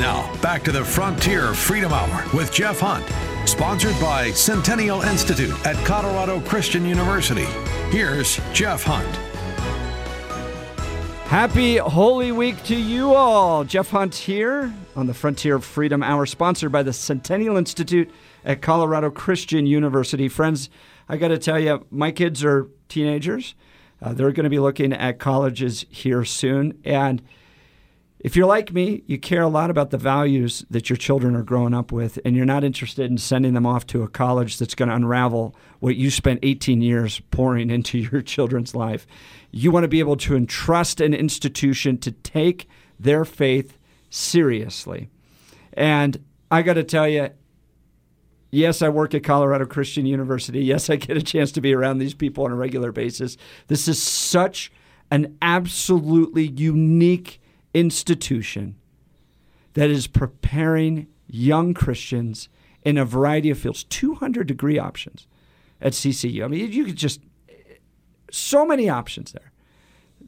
Now, back to the Frontier Freedom Hour with Jeff Hunt, sponsored by Centennial Institute at Colorado Christian University. Here's Jeff Hunt. Happy Holy Week to you all. Jeff Hunt here on the Frontier Freedom Hour, sponsored by the Centennial Institute at Colorado Christian University. Friends, I got to tell you, my kids are teenagers. Uh, they're going to be looking at colleges here soon. And if you're like me, you care a lot about the values that your children are growing up with, and you're not interested in sending them off to a college that's going to unravel what you spent 18 years pouring into your children's life. You want to be able to entrust an institution to take their faith seriously. And I got to tell you, yes, I work at Colorado Christian University. Yes, I get a chance to be around these people on a regular basis. This is such an absolutely unique institution that is preparing young Christians in a variety of fields, 200 degree options at CCU. I mean, you could just, so many options there.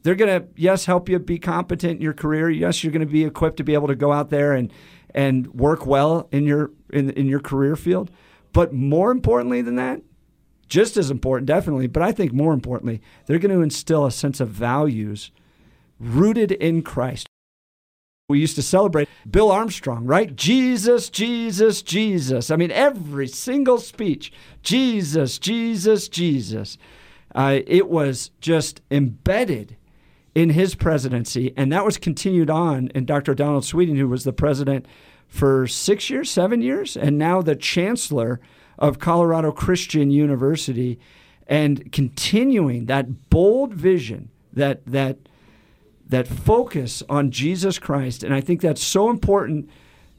They're going to, yes, help you be competent in your career. Yes, you're going to be equipped to be able to go out there and, and work well in your, in, in your career field. But more importantly than that, just as important, definitely, but I think more importantly, they're going to instill a sense of values rooted in Christ. We used to celebrate Bill Armstrong, right? Jesus, Jesus, Jesus. I mean, every single speech, Jesus, Jesus, Jesus. Uh, it was just embedded in his presidency, and that was continued on in Dr. Donald Sweeting, who was the president for six years, seven years, and now the chancellor of Colorado Christian University, and continuing that bold vision that that that focus on Jesus Christ. And I think that's so important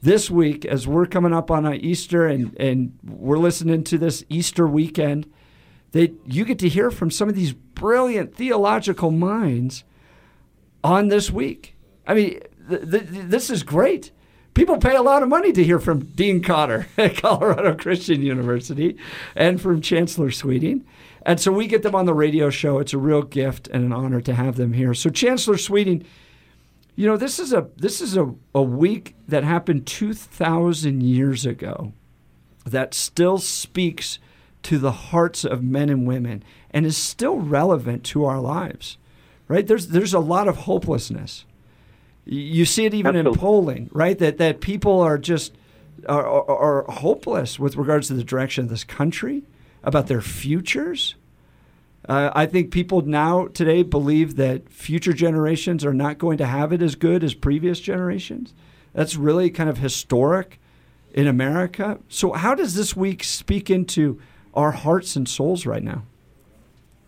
this week as we're coming up on Easter and, and we're listening to this Easter weekend that you get to hear from some of these brilliant theological minds on this week. I mean, th- th- this is great. People pay a lot of money to hear from Dean Kotter at Colorado Christian University and from Chancellor Sweeting. And so we get them on the radio show. It's a real gift and an honor to have them here. So Chancellor Sweeting, you know, this is a this is a, a week that happened two thousand years ago that still speaks to the hearts of men and women and is still relevant to our lives. Right? There's there's a lot of hopelessness. You see it even Absolutely. in polling, right? That that people are just are, are, are hopeless with regards to the direction of this country about their futures. Uh, I think people now today believe that future generations are not going to have it as good as previous generations. That's really kind of historic in America. So, how does this week speak into our hearts and souls right now?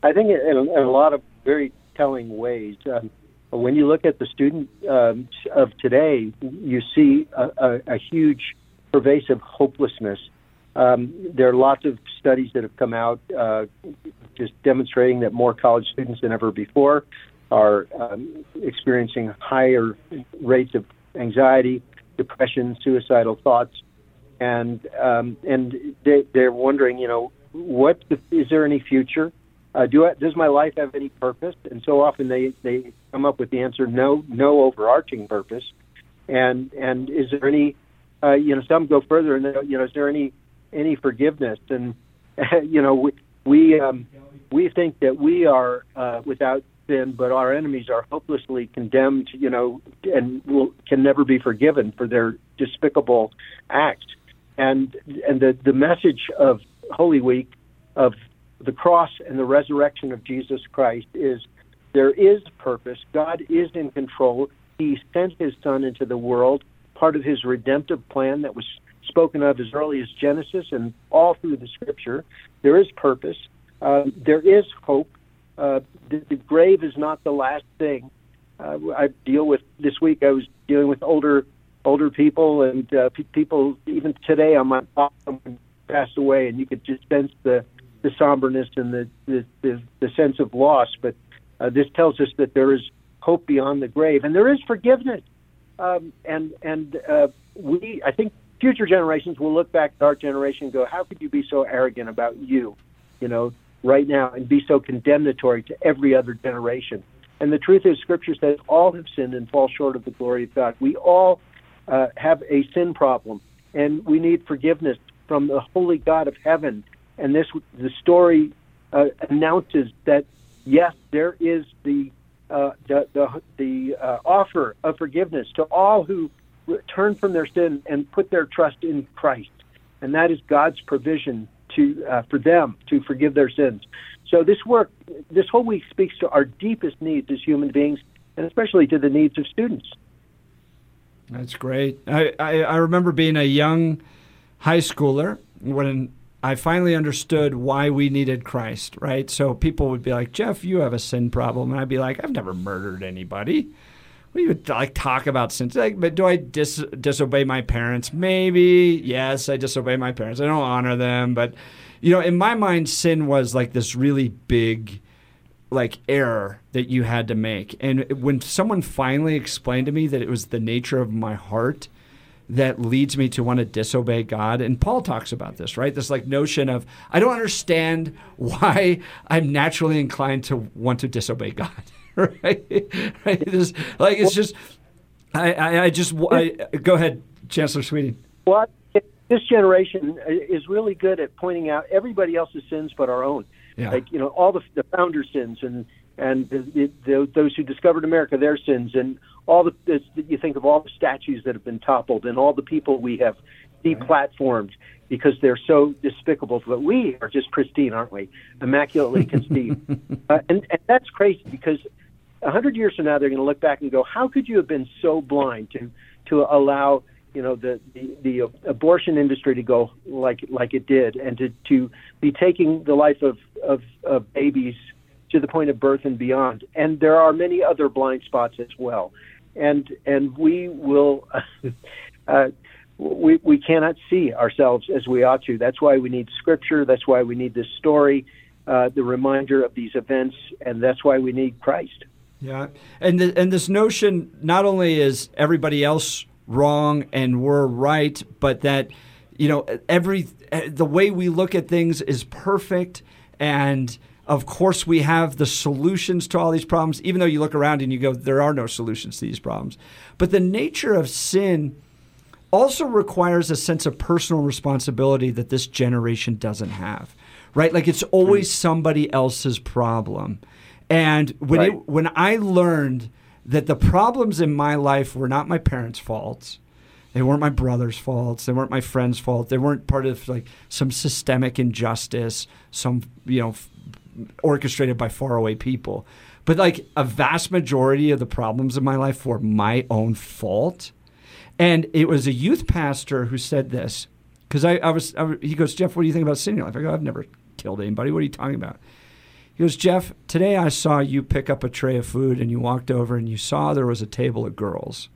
I think in, a lot of very telling ways. Um, when you look at the student um, of today, you see a, a, a huge, pervasive hopelessness um, there are lots of studies that have come out uh, just demonstrating that more college students than ever before are um, experiencing higher rates of anxiety, depression, suicidal thoughts, and um, and they, they're wondering, you know, what is there any future? Uh, do I, does my life have any purpose? And so often they they come up with the answer no, no overarching purpose. And and is there any, uh, you know, some go further and they, you know, is there any any forgiveness. And you know, we we, um, we think that we are uh, without sin, but our enemies are hopelessly condemned. You know, and will can never be forgiven for their despicable acts. And and the the message of Holy Week of the cross and the resurrection of Jesus Christ is there is purpose. God is in control. He sent his son into the world, part of his redemptive plan that was spoken of as early as Genesis and all through the Scripture. There is purpose. Uh, there is hope. Uh, the, the, grave is not the last thing. Uh, I deal with this week. I was dealing with older older people and uh, pe- people. Even today, on my someone passed away, and you could just sense the the somberness and the the, the, the sense of loss. But uh, this tells us that there is hope beyond the grave, and there is forgiveness. Um, and and uh, we, I think, future generations will look back at our generation and go, how could you be so arrogant about you, you know, right now and be so condemnatory to every other generation? And the truth is, Scripture says all have sinned and fall short of the glory of God. We all uh, have a sin problem, and we need forgiveness from the holy God of heaven. And this the story uh, announces that yes, there is the uh, the the, the uh, offer of forgiveness to all who turn from their sin and put their trust in Christ, and that is God's provision to uh, for them to forgive their sins. So this work, this whole week speaks to our deepest needs as human beings, and especially to the needs of students. That's great. I, I, I remember being a young high schooler when I finally understood why we needed Christ, right? So people would be like, Jeff, you have a sin problem. And I'd be like, I've never murdered anybody. We would like talk about sins. Like, but do I dis- disobey my parents? Maybe. Yes, I disobey my parents. I don't honor them. But, you know, in my mind, sin was like this really big, like error that you had to make. And when someone finally explained to me that it was the nature of my heart that leads me to want to disobey God. And Paul talks about this, right? This like notion of I don't understand why I'm naturally inclined to want to disobey God. right? right? This, like it's just I, I, I just I, go ahead, Chancellor Sweeting. Well, this generation is really good at pointing out everybody else's sins but our own. Yeah. Like you know all the, the founder sins and and the, the, those who discovered America, their sins, and all the you think of all the statues that have been toppled, and all the people we have deplatformed because they're so despicable. But we are just pristine, aren't we? Immaculately conceived, uh, and, and that's crazy because a hundred years from now, they're going to look back and go, "How could you have been so blind to to allow?" you know the, the the abortion industry to go like like it did and to to be taking the life of of, of babies to the point of birth and beyond. And there are many other blind spots as well. And and we will uh, we we cannot see ourselves as we ought to. That's why we need scripture. That's why we need this story, uh, the reminder of these events, and that's why we need Christ. Yeah, and the, and this notion not only is everybody else wrong and we're right, but that you know every the way we look at things is perfect and of course, we have the solutions to all these problems, even though you look around and you go, there are no solutions to these problems. But the nature of sin also requires a sense of personal responsibility that this generation doesn't have, right? Like it's always somebody else's problem. And when, right. it, when I learned that the problems in my life were not my parents' faults, they weren't my brother's faults. They weren't my friend's fault. They weren't part of like some systemic injustice, some you know orchestrated by faraway people. But like a vast majority of the problems in my life were my own fault. And it was a youth pastor who said this because I, I, was, I, he goes, Jeff, what do you think about sin in your life? I go, I've never killed anybody. What are you talking about? He goes, Jeff, today I saw you pick up a tray of food and you walked over and you saw there was a table of girls.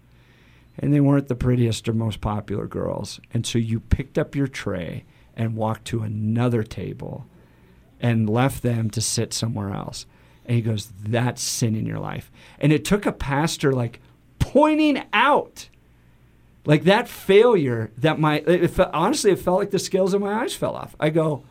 And they weren't the prettiest or most popular girls. And so you picked up your tray and walked to another table and left them to sit somewhere else. And he goes, That's sin in your life. And it took a pastor like pointing out like that failure that my it, honestly it felt like the scales of my eyes fell off. I go,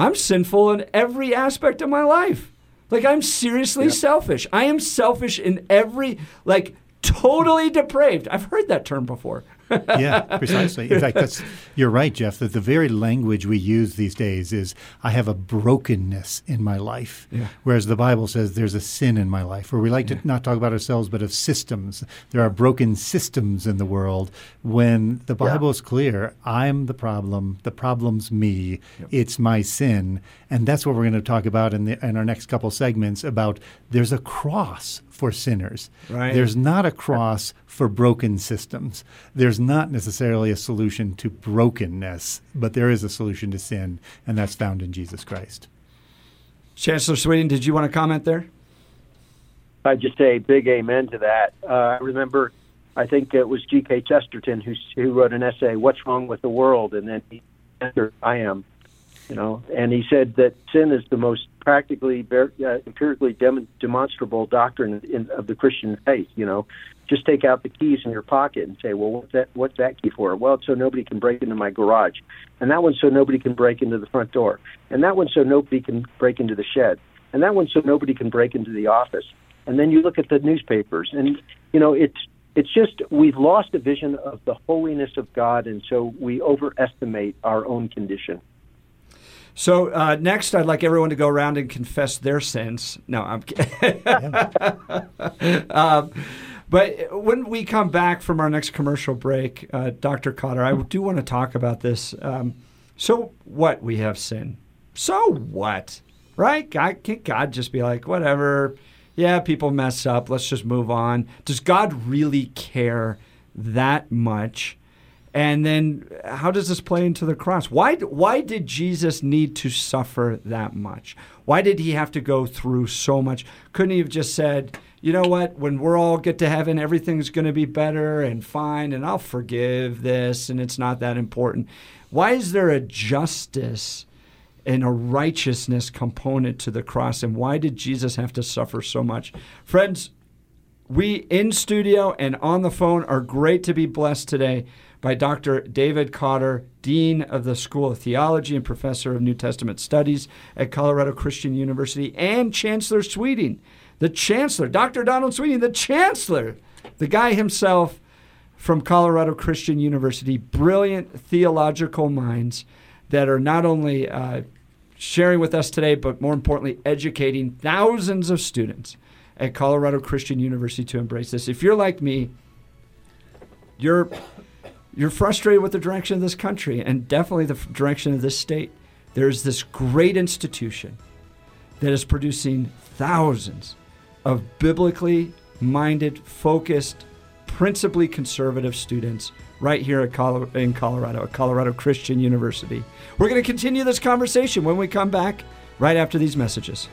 I'm sinful in every aspect of my life. Like I'm seriously yeah. selfish. I am selfish in every like totally depraved. I've heard that term before yeah, precisely. In fact, that's you're right, Jeff. That the very language we use these days is "I have a brokenness in my life," yeah. whereas the Bible says there's a sin in my life. Where we like yeah. to not talk about ourselves, but of systems. There are broken systems in the world. When the Bible yeah. is clear, I'm the problem. The problem's me. Yep. It's my sin, and that's what we're going to talk about in the in our next couple segments. About there's a cross for sinners. Right. There's not a cross for broken systems. There's not necessarily a solution to brokenness, but there is a solution to sin, and that's found in Jesus Christ. Chancellor Sweeting, did you want to comment there? I'd just say big amen to that. Uh, I remember, I think it was G.K. Chesterton who, who wrote an essay, What's Wrong with the World? And then he answered, I am you know, and he said that sin is the most practically, uh, empirically dem- demonstrable doctrine in, of the Christian faith. You know, just take out the keys in your pocket and say, well, what's that? What's that key for? Well, it's so nobody can break into my garage, and that one's so nobody can break into the front door, and that one's so nobody can break into the shed, and that one's so nobody can break into the office. And then you look at the newspapers, and you know, it's it's just we've lost a vision of the holiness of God, and so we overestimate our own condition. So uh, next, I'd like everyone to go around and confess their sins. No, I'm kidding. um, but when we come back from our next commercial break, uh, Dr. Kotter, I do want to talk about this. Um, so what? We have sin. So what? Right? God, can't God just be like, whatever? Yeah, people mess up. Let's just move on. Does God really care that much? And then how does this play into the cross? Why, why did Jesus need to suffer that much? Why did he have to go through so much? Couldn't he have just said, you know what, when we're all get to heaven, everything's going to be better and fine, and I'll forgive this, and it's not that important? Why is there a justice and a righteousness component to the cross? And why did Jesus have to suffer so much? Friends, we in studio and on the phone are great to be blessed today by Dr. David Kotter, Dean of the School of Theology and Professor of New Testament Studies at Colorado Christian University, and Chancellor Sweeting, the Chancellor, Dr. Donald Sweeting, the Chancellor, the guy himself from Colorado Christian University. Brilliant theological minds that are not only uh, sharing with us today, but more importantly, educating thousands of students at Colorado Christian University to embrace this. If you're like me, you're you're frustrated with the direction of this country and definitely the direction of this state. There's this great institution that is producing thousands of biblically minded, focused, principally conservative students right here in Colorado, at Colorado Christian University. We're going to continue this conversation when we come back right after these messages.